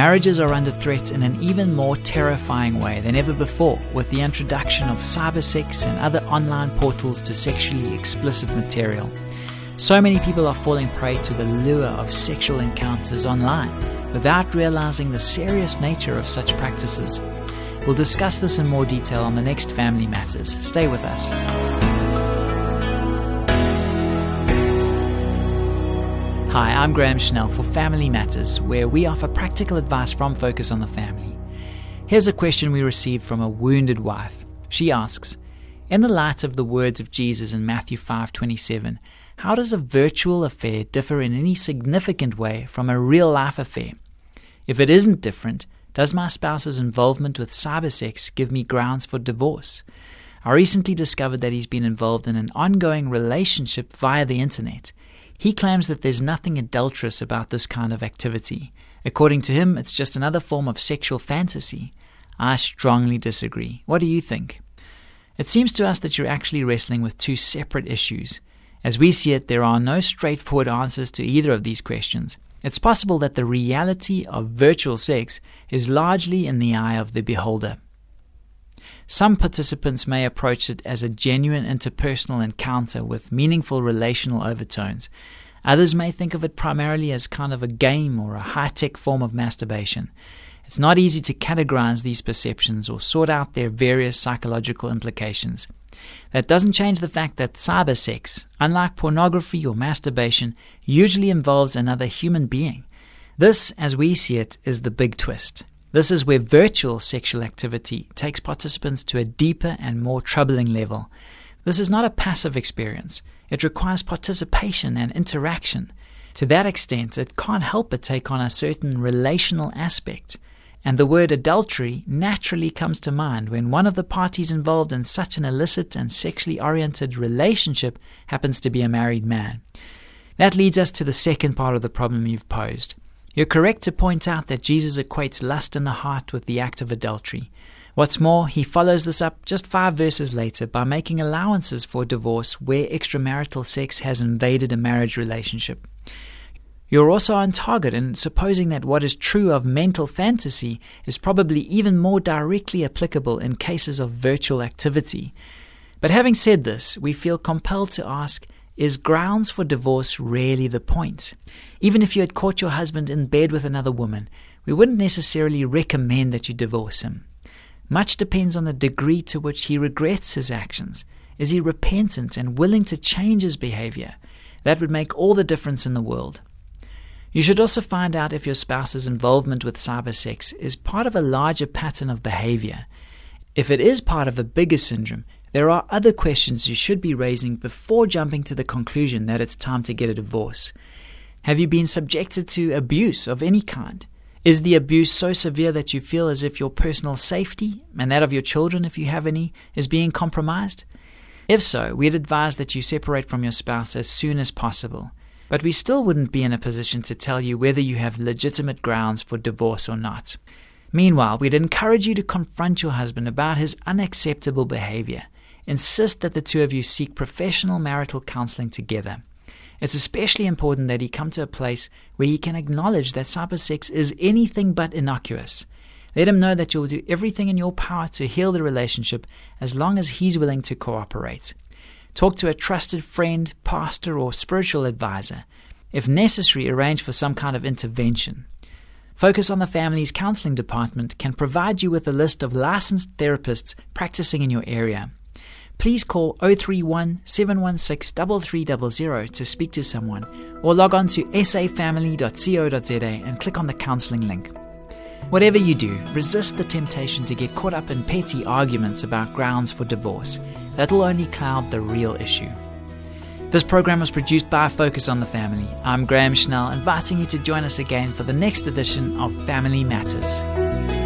Marriages are under threat in an even more terrifying way than ever before with the introduction of cybersex and other online portals to sexually explicit material. So many people are falling prey to the lure of sexual encounters online without realizing the serious nature of such practices. We'll discuss this in more detail on the next Family Matters. Stay with us. Hi, I'm Graham Schnell for Family Matters, where we offer practical advice from Focus on the Family. Here's a question we received from a wounded wife. She asks, in the light of the words of Jesus in Matthew 5:27, how does a virtual affair differ in any significant way from a real life affair? If it isn't different, does my spouse's involvement with cybersex give me grounds for divorce? I recently discovered that he's been involved in an ongoing relationship via the internet. He claims that there's nothing adulterous about this kind of activity. According to him, it's just another form of sexual fantasy. I strongly disagree. What do you think? It seems to us that you're actually wrestling with two separate issues. As we see it, there are no straightforward answers to either of these questions. It's possible that the reality of virtual sex is largely in the eye of the beholder. Some participants may approach it as a genuine interpersonal encounter with meaningful relational overtones. Others may think of it primarily as kind of a game or a high tech form of masturbation. It's not easy to categorize these perceptions or sort out their various psychological implications. That doesn't change the fact that cyber sex, unlike pornography or masturbation, usually involves another human being. This, as we see it, is the big twist. This is where virtual sexual activity takes participants to a deeper and more troubling level. This is not a passive experience. It requires participation and interaction. To that extent, it can't help but take on a certain relational aspect. And the word adultery naturally comes to mind when one of the parties involved in such an illicit and sexually oriented relationship happens to be a married man. That leads us to the second part of the problem you've posed. You're correct to point out that Jesus equates lust in the heart with the act of adultery. What's more, he follows this up just five verses later by making allowances for divorce where extramarital sex has invaded a marriage relationship. You're also on target in supposing that what is true of mental fantasy is probably even more directly applicable in cases of virtual activity. But having said this, we feel compelled to ask is grounds for divorce really the point? Even if you had caught your husband in bed with another woman, we wouldn't necessarily recommend that you divorce him. Much depends on the degree to which he regrets his actions. Is he repentant and willing to change his behavior? That would make all the difference in the world. You should also find out if your spouse's involvement with cybersex is part of a larger pattern of behavior. If it is part of a bigger syndrome, there are other questions you should be raising before jumping to the conclusion that it's time to get a divorce. Have you been subjected to abuse of any kind? Is the abuse so severe that you feel as if your personal safety, and that of your children if you have any, is being compromised? If so, we'd advise that you separate from your spouse as soon as possible. But we still wouldn't be in a position to tell you whether you have legitimate grounds for divorce or not. Meanwhile, we'd encourage you to confront your husband about his unacceptable behavior insist that the two of you seek professional marital counseling together. It's especially important that he come to a place where he can acknowledge that cybersex is anything but innocuous. Let him know that you'll do everything in your power to heal the relationship as long as he's willing to cooperate. Talk to a trusted friend, pastor, or spiritual advisor. If necessary, arrange for some kind of intervention. Focus on the Family's Counseling Department can provide you with a list of licensed therapists practicing in your area please call 031 716 3300 to speak to someone or log on to safamily.co.za and click on the counseling link. Whatever you do, resist the temptation to get caught up in petty arguments about grounds for divorce. That will only cloud the real issue. This program was produced by Focus on the Family. I'm Graham Schnell, inviting you to join us again for the next edition of Family Matters.